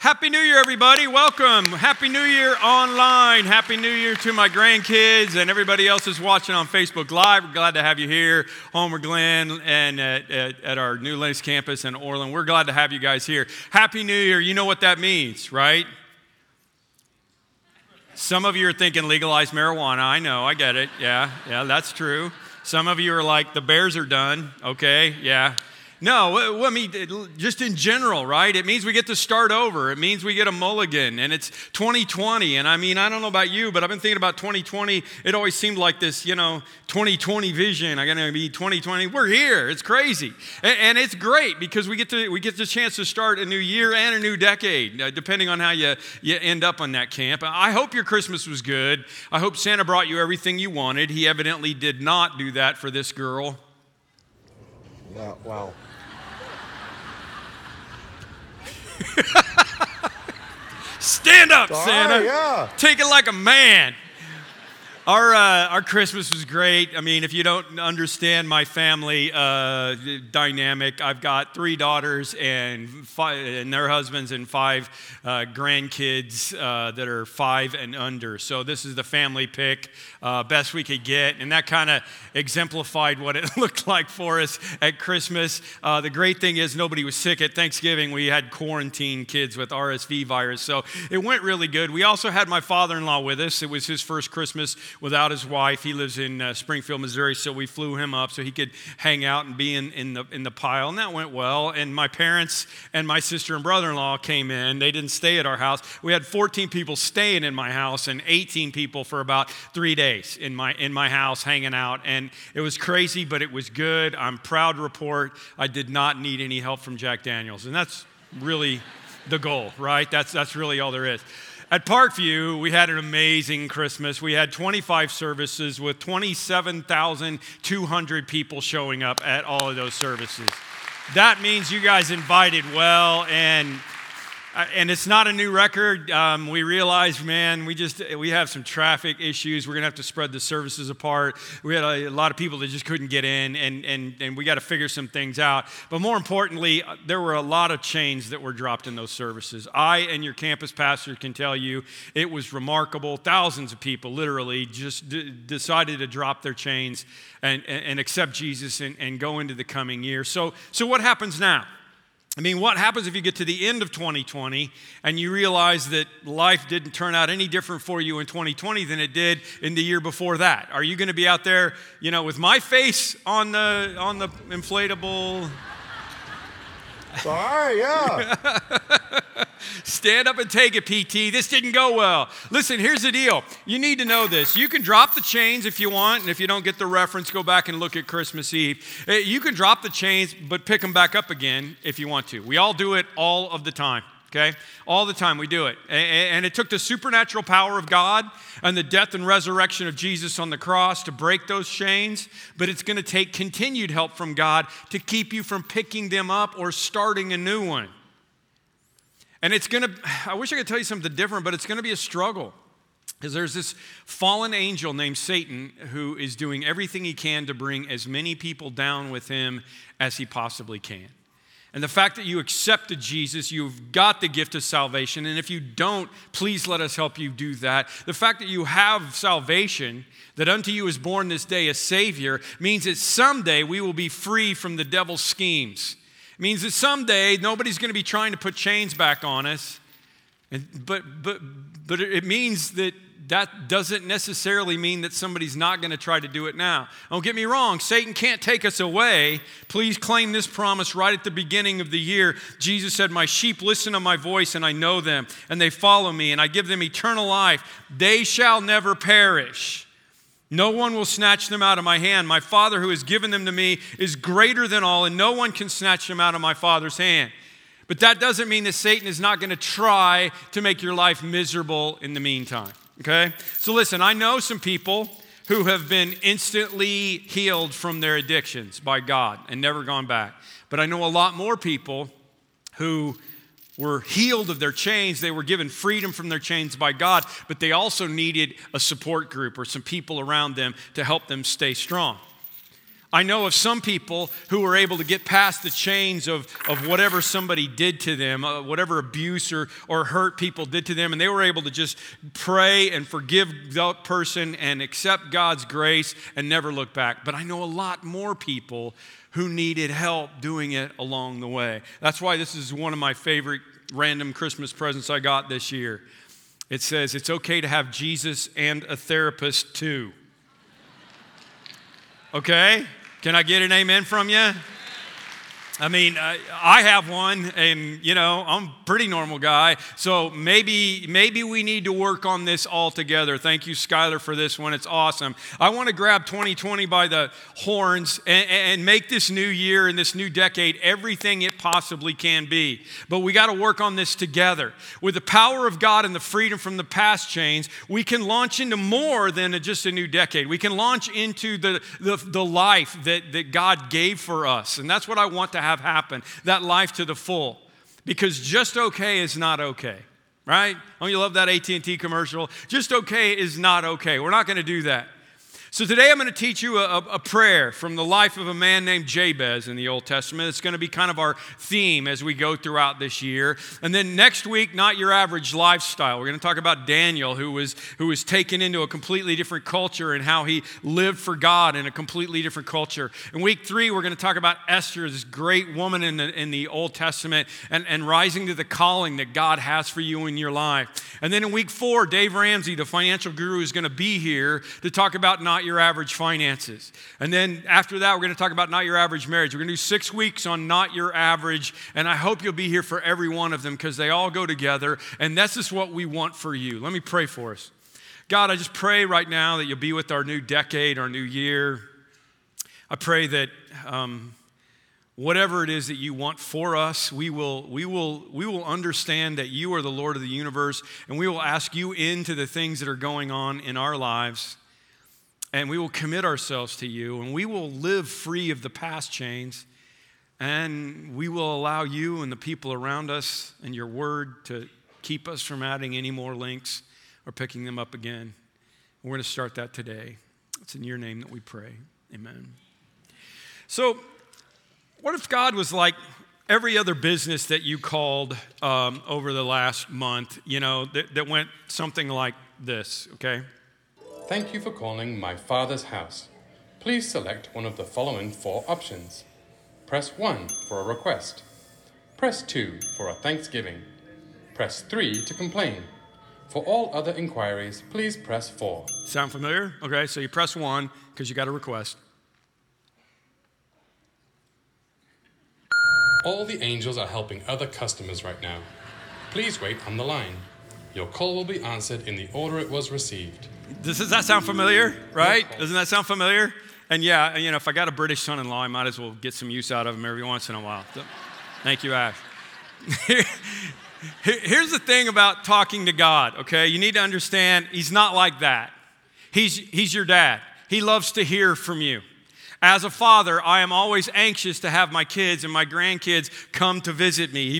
Happy New Year, everybody. Welcome. Happy New Year online. Happy New Year to my grandkids and everybody else who's watching on Facebook Live. We're glad to have you here, Homer Glen, and at, at, at our new Lenox campus in Orland. We're glad to have you guys here. Happy New Year. You know what that means, right? Some of you are thinking legalized marijuana. I know, I get it. Yeah, yeah, that's true. Some of you are like, the Bears are done. Okay, yeah, no, I mean, just in general, right? It means we get to start over. It means we get a mulligan, and it's 2020. And I mean, I don't know about you, but I've been thinking about 2020. It always seemed like this, you know, 2020 vision. I'm gonna be 2020. We're here. It's crazy, and, it's great because we get to we get the chance to start a new year and a new decade, uh, depending on how you you end up on that camp. I hope your Christmas was good. I hope Santa brought you everything you wanted. He evidently did not do that for this girl. Wow. wow. Stand up, Santa. yeah. Take it like a man. Our, uh, our Christmas was great. I mean, if you don't understand my family uh, dynamic, I've got three daughters and, five, and their husbands and five uh, grandkids uh, that are five and under. So this is the family pick, uh, best we could get. And that kind of exemplified what it looked like for us at Christmas. Uh, the great thing is nobody was sick at Thanksgiving. We had quarantine kids with RSV virus. So it went really good. We also had my father-in-law with us. It was his first Christmas without his wife. He lives in uh, Springfield, Missouri, so we flew him up so he could hang out and be in, in, the, in the pile, and that went well. And my parents and my sister and brother in law came in. They didn't stay at our house. We had 14 people staying in my house and 18 people for about three days in my, in my house hanging out. And it was crazy, but it was good. I'm proud to report I did not need any help from Jack Daniels, and that's really the goal, right? That's, that's really all there is. At Parkview, we had an amazing Christmas. We had 25 services with 27,200 people showing up at all of those services. That means you guys invited well and and it's not a new record. Um, we realized, man, we just we have some traffic issues. We're gonna have to spread the services apart. We had a, a lot of people that just couldn't get in, and and and we got to figure some things out. But more importantly, uh, there were a lot of chains that were dropped in those services. I and your campus pastor can tell you it was remarkable. Thousands of people, literally, just d- decided to drop their chains and and, and accept Jesus and, and go into the coming year. So so what happens now? I mean, what happens if you get to the end of 2020 and you realize that life didn't turn out any different for you in 2020 than it did in the year before that? Are you going to be out there, you know, with my face on the on the inflatable? Sorry, yeah. Stand up and take it, PT. This didn't go well. Listen, here's the deal. You need to know this. You can drop the chains if you want, and if you don't get the reference, go back and look at Christmas Eve. Eh, you can drop the chains, but pick them back up again if you want to. We all do it all of the time. Okay? All the time we do it. And it took the supernatural power of God and the death and resurrection of Jesus on the cross to break those chains, but it's going to take continued help from God to keep you from picking them up or starting a new one. And it's going to, I wish I could tell you something different, but it's going to be a struggle. Because there's this fallen angel named Satan who is doing everything he can to bring as many people down with him as he possibly can. And the fact that you accepted Jesus, you've got the gift of salvation. And if you don't, please let us help you do that. The fact that you have salvation, that unto you is born this day a Savior, means that someday we will be free from the devil's schemes. It means that someday nobody's going to be trying to put chains back on us. And, but, but, but it means that that doesn't necessarily mean that somebody's not going to try to do it now. Don't get me wrong, Satan can't take us away. Please claim this promise right at the beginning of the year. Jesus said, My sheep listen to my voice, and I know them, and they follow me, and I give them eternal life. They shall never perish. No one will snatch them out of my hand. My Father, who has given them to me, is greater than all, and no one can snatch them out of my Father's hand. But that doesn't mean that Satan is not going to try to make your life miserable in the meantime. Okay? So listen, I know some people who have been instantly healed from their addictions by God and never gone back. But I know a lot more people who were healed of their chains. They were given freedom from their chains by God, but they also needed a support group or some people around them to help them stay strong. I know of some people who were able to get past the chains of, of whatever somebody did to them, uh, whatever abuse or, or hurt people did to them, and they were able to just pray and forgive that person and accept God's grace and never look back. But I know a lot more people who needed help doing it along the way. That's why this is one of my favorite random Christmas presents I got this year. It says, It's okay to have Jesus and a therapist too. Okay? Can I get an amen from you? I mean, uh, I have one, and you know, I'm a pretty normal guy. So maybe, maybe we need to work on this all together. Thank you, Skylar, for this one. It's awesome. I want to grab 2020 by the horns and, and make this new year and this new decade everything it possibly can be. But we got to work on this together. With the power of God and the freedom from the past chains, we can launch into more than just a new decade. We can launch into the, the, the life that, that God gave for us, and that's what I want to have have happen, that life to the full. Because just okay is not okay, right? Don't you love that AT&T commercial? Just okay is not okay. We're not going to do that. So today I'm going to teach you a, a, prayer from the life of a man named Jabez in the Old Testament. It's going to be kind of our theme as we go throughout this year. And then next week, not your average lifestyle. We're going to talk about Daniel, who was who was taken into a completely different culture and how he lived for God in a completely different culture. In week three, we're going to talk about Esther, this great woman in the in the Old Testament, and, and rising to the calling that God has for you in your life. And then in week four, Dave Ramsey, the financial guru, is going to be here to talk about not not your average finances. And then after that, we're going to talk about not your average marriage. We're going to do six weeks on not your average. And I hope you'll be here for every one of them because they all go together. And this is what we want for you. Let me pray for us. God, I just pray right now that you'll be with our new decade, our new year. I pray that. Um, whatever it is that you want for us we will we will we will understand that you are the lord of the universe and we will ask you into the things that are going on in our lives and we will commit ourselves to you, and we will live free of the past chains, and we will allow you and the people around us and your word to keep us from adding any more links or picking them up again. We're going to start that today. It's in your name that we pray. Amen. So, what if God was like every other business that you called um, over the last month, you know, that, that went something like this, okay? Thank you for calling my father's house. Please select one of the following four options. Press 1 for a request. Press 2 for a Thanksgiving. Press 3 to complain. For all other inquiries, please press 4. Sound familiar? Okay, so you press 1 because you got a request. All the angels are helping other customers right now. Please wait on the line. Your call will be answered in the order it was received. Does, that sound familiar? Right? Doesn't that sound familiar? And yeah, you know, if I got a British son in law, I might as well get some use out of him every once in a while. So, thank you, Ash. Here's the thing about talking to God, okay? You need to understand He's not like that. He's, he's your dad, He loves to hear from you. As a father, I am always anxious to have my kids and my grandkids come to visit me.